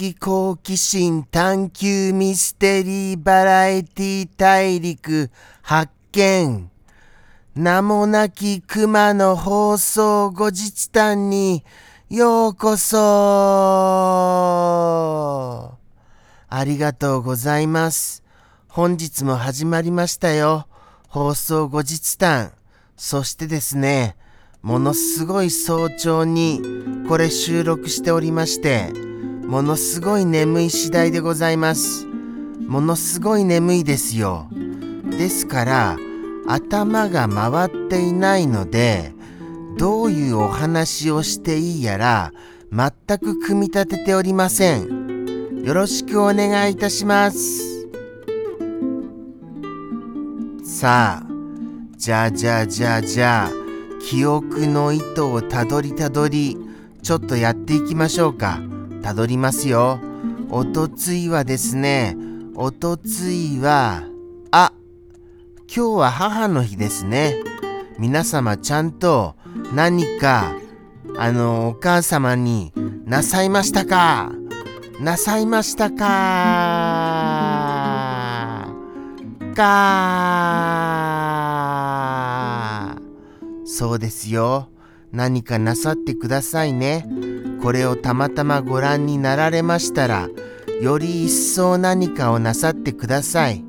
的好奇心探求ミステリーバラエティ大陸発見名もなき熊の放送後日談にようこそありがとうございます。本日も始まりましたよ。放送後日談。そしてですね、ものすごい早朝にこれ収録しておりまして、ものすごい眠い次第でございます。ものすごい眠いですよ。ですから、頭が回っていないので、どういうお話をしていいやら、全く組み立てておりません。よろしくお願いいたします。さあ、じゃあじゃあじゃあじゃあ、記憶の糸をたどりたどり、ちょっとやっていきましょうか。たどりますよ。おとついはですね、おとついは、あ、今日は母の日ですね。皆様ちゃんと何か、あの、お母様になさいましたか？なさいましたか？か？そうですよ。何かなさってくださいね。これをたまたまご覧になられましたら、より一層何かをなさってください。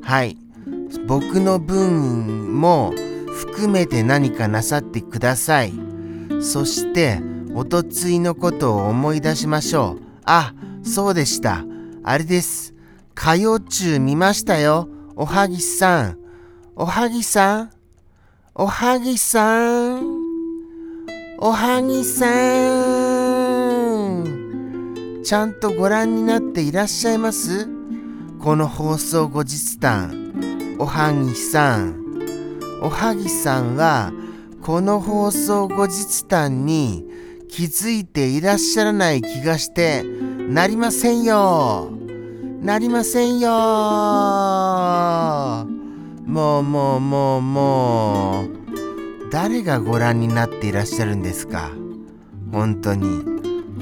はい。僕の分も含めて何かなさってください。そして、おとついのことを思い出しましょう。あ、そうでした。あれです。歌謡中見ましたよ。おはぎさん。おはぎさん？おはぎさん？おはぎさん？ちゃんとご覧になっていらっしゃいます？この放送後日談。おはぎさん。おはぎさんは、この放送後日談に気づいていらっしゃらない気がしてなりませんよ。なりませんよ。もうもうもうもう。誰がご覧になっていらっしゃるんですか？本当に。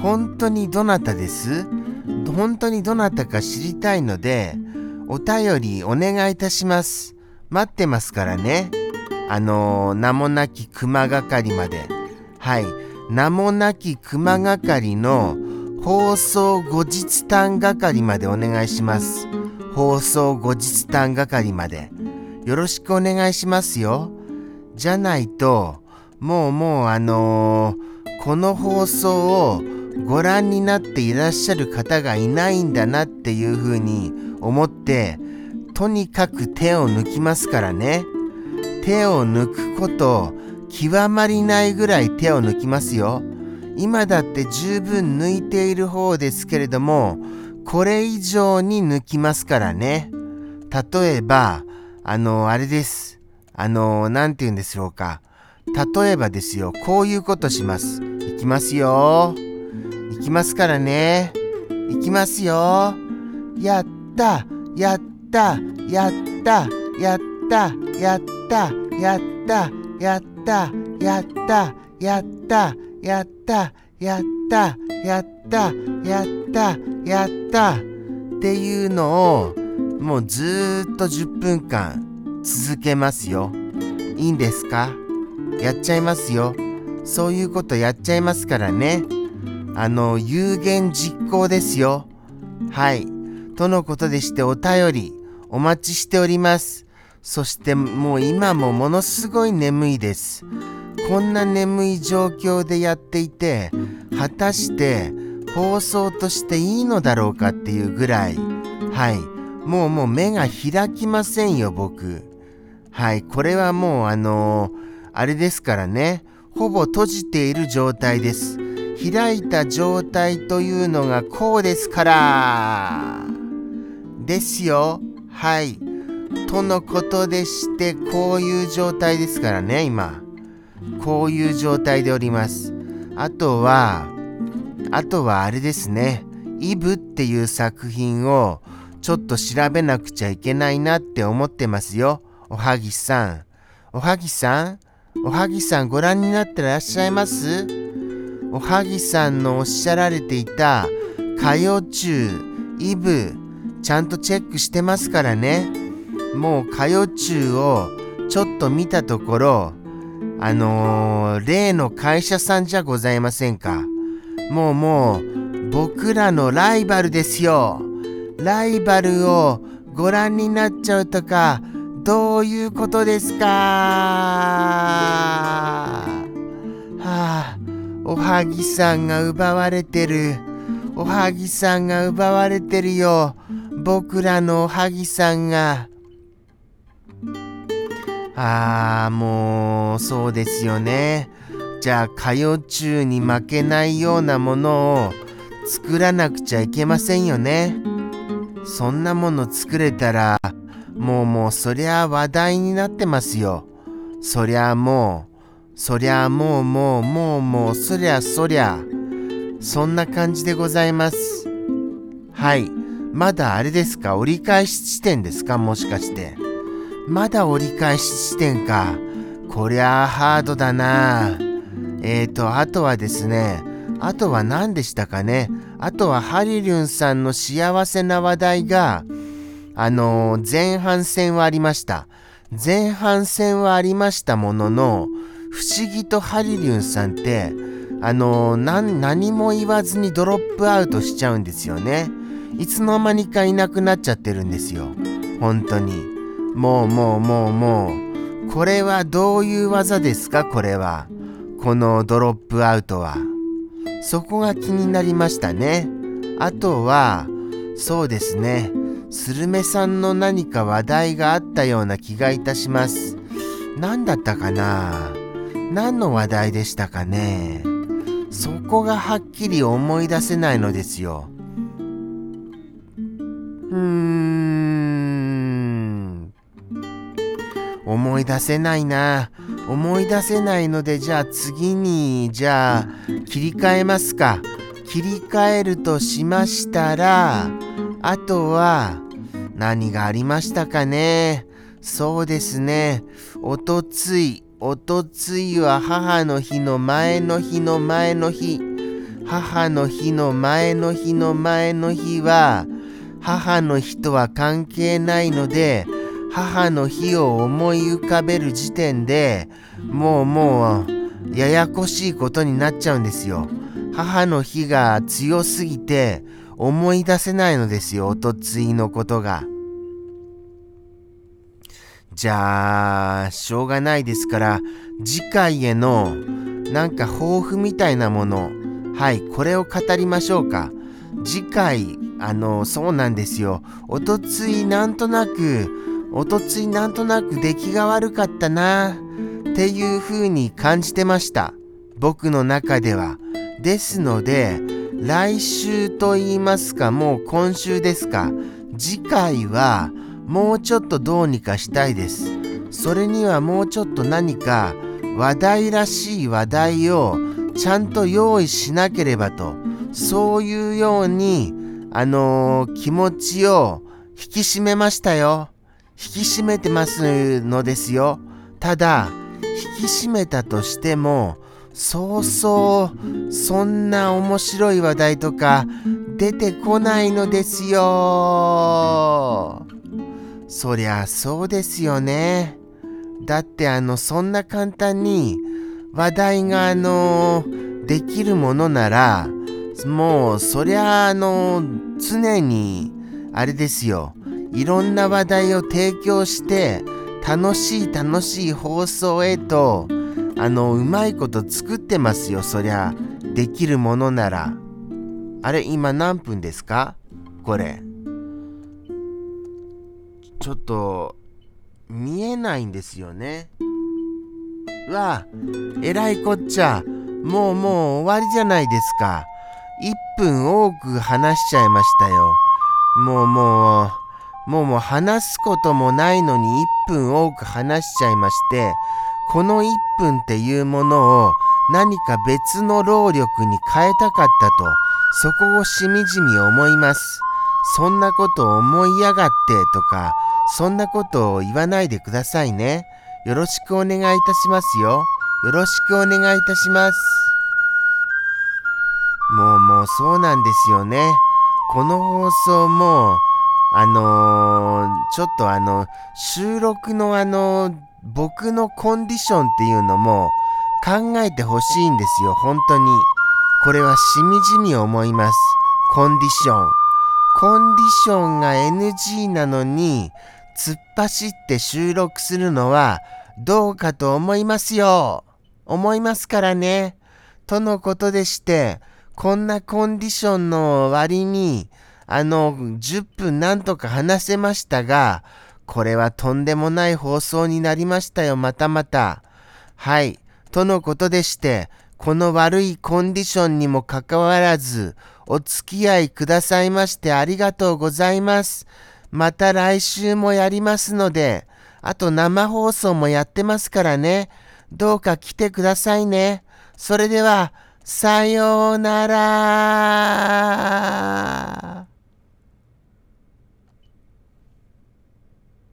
本当にどなたです？本当にどなたか知りたいので、お便りお願いいたします。待ってますからね。あのー名もなき熊係まで。はい。名もなき熊係の放送後日談係までお願いします。放送後日談係まで。よろしくお願いしますよ。じゃないと、もうもうあのーこの放送をご覧になっていらっしゃる方がいないんだなっていうふうに思って、とにかく手を抜きますからね。手を抜くこと極まりないぐらい手を抜きますよ。今だって十分抜いている方ですけれども、これ以上に抜きますからね。例えば、あの、あれです。あの、なんて言うんでしょうか。例えばですよ、こういうことします。いきますよ。いきますからね。いきますよ。やった、やった、やった、やった、やった、やった、やった、やった、やった、やった、やった、やった、やった、やったっていうのをもうずーっと10分間続けますよ。いいんですか？やっちゃいますよ。そういうことやっちゃいますからね。あの、有言実行ですよ。はい。とのことでしてお便りお待ちしております。そしてもう今もものすごい眠いです。こんな眠い状況でやっていて、果たして放送としていいのだろうかっていうぐらい、はい。もうもう目が開きませんよ、僕。はい。これはもうあのーあれですからね。ほぼ閉じている状態です。開いた状態というのがこうですから。ですよ。はい。とのことでして、こういう状態ですからね、今。こういう状態でおります。あとは、あとはあれですね。イブっていう作品をちょっと調べなくちゃいけないなって思ってますよ。おはぎさん。おはぎさん？おはぎさんご覧になってらっしゃいます？おはぎさんのおっしゃられていた歌謡中、イブ、ちゃんとチェックしてますからね。もう歌謡中をちょっと見たところ、あのー、例の会社さんじゃございませんか。もうもう、僕らのライバルですよ。ライバルをご覧になっちゃうとか、どういうことですか？はあ、おはぎさんが奪われてる。おはぎさんが奪われてるよ。僕らのおはぎさんが。ああ、もう、そうですよね。じゃあ、歌謡中に負けないようなものを作らなくちゃいけませんよね。そんなもの作れたら、もうもうそりゃ話題になってますよ。そりゃもう、そりゃもうもうもうもうそりゃそりゃ。そんな感じでございます。はい。まだあれですか？折り返し地点ですか？もしかして。まだ折り返し地点か。こりゃあハードだな。えーと、あとはですね、あとは何でしたかね？あとはハリリュンさんの幸せな話題が、あのー、前半戦はありました。前半戦はありましたものの、不思議とハリリュンさんって、あのー、何も言わずにドロップアウトしちゃうんですよね。いつの間にかいなくなっちゃってるんですよ。本当に。もうもうもうもう、これはどういう技ですか？これは。このドロップアウトは。そこが気になりましたね。あとは、そうですね。スルメさんの何か話題があったような気がいたします。何だったかな？何の話題でしたかね？そこがはっきり思い出せないのですよ。うーん。思い出せないな。思い出せないので、じゃあ次に、じゃあ切り替えますか。切り替えるとしましたら、あとは何がありましたかね？そうですね。おとつい、おとついは母の日の前の日の前の日。母の日の前の日の前の日は、母の日とは関係ないので、母の日を思い浮かべる時点でもうもうややこしいことになっちゃうんですよ。母の日が強すぎて思い出せないのですよ、おとついのことが。じゃあ、しょうがないですから、次回へのなんか抱負みたいなもの、はい、これを語りましょうか。次回、あの、そうなんですよ。おとついなんとなくおとついなんとなく出来が悪かったなっていう風に感じてました。僕の中では。ですので、来週と言いますか、もう今週ですか、次回はもうちょっとどうにかしたいです。それにはもうちょっと何か話題らしい話題をちゃんと用意しなければと、そういうように、あのー、気持ちを引き締めましたよ。引き締めてますのですよ。ただ、引き締めたとしても、そうそうそんな面白い話題とか出てこないのですよ。そりゃそうですよね。だってあのそんな簡単に話題があのできるものならもうそりゃあの常にあれですよ。いろんな話題を提供して楽しい楽しい放送へとあのうまいこと作ってますよ。そりゃできるものなら。あれ今何分ですか？これ。ちょっと見えないんですよね。うわえらいこっちゃ。もうもう終わりじゃないですか。1分多く話しちゃいましたよ。もうもうもうもう話すこともないのに1分多く話しちゃいましてこの1分っていうものを何か別の労力に変えたかったとそこをしみじみ思います。そんなことを思いやがってとかそんなことを言わないでくださいねよろしくお願いいたしますよよろしくお願いいたしますもうもうそうなんですよねこの放送も、あのーちょっとあの、収録のあの、僕のコンディションっていうのも考えてほしいんですよ、本当に。これはしみじみ思います。コンディション。コンディションが NG なのに、突っ走って収録するのはどうかと思いますよ。思いますからね。とのことでして、こんなコンディションの割に、あの、10分なんとか話せましたが、これはとんでもない放送になりましたよ、またまた。はい。とのことでして、この悪いコンディションにもかかわらず、お付き合いくださいましてありがとうございます。また来週もやりますので、あと生放送もやってますからね。どうか来てくださいね。それでは、さようなら。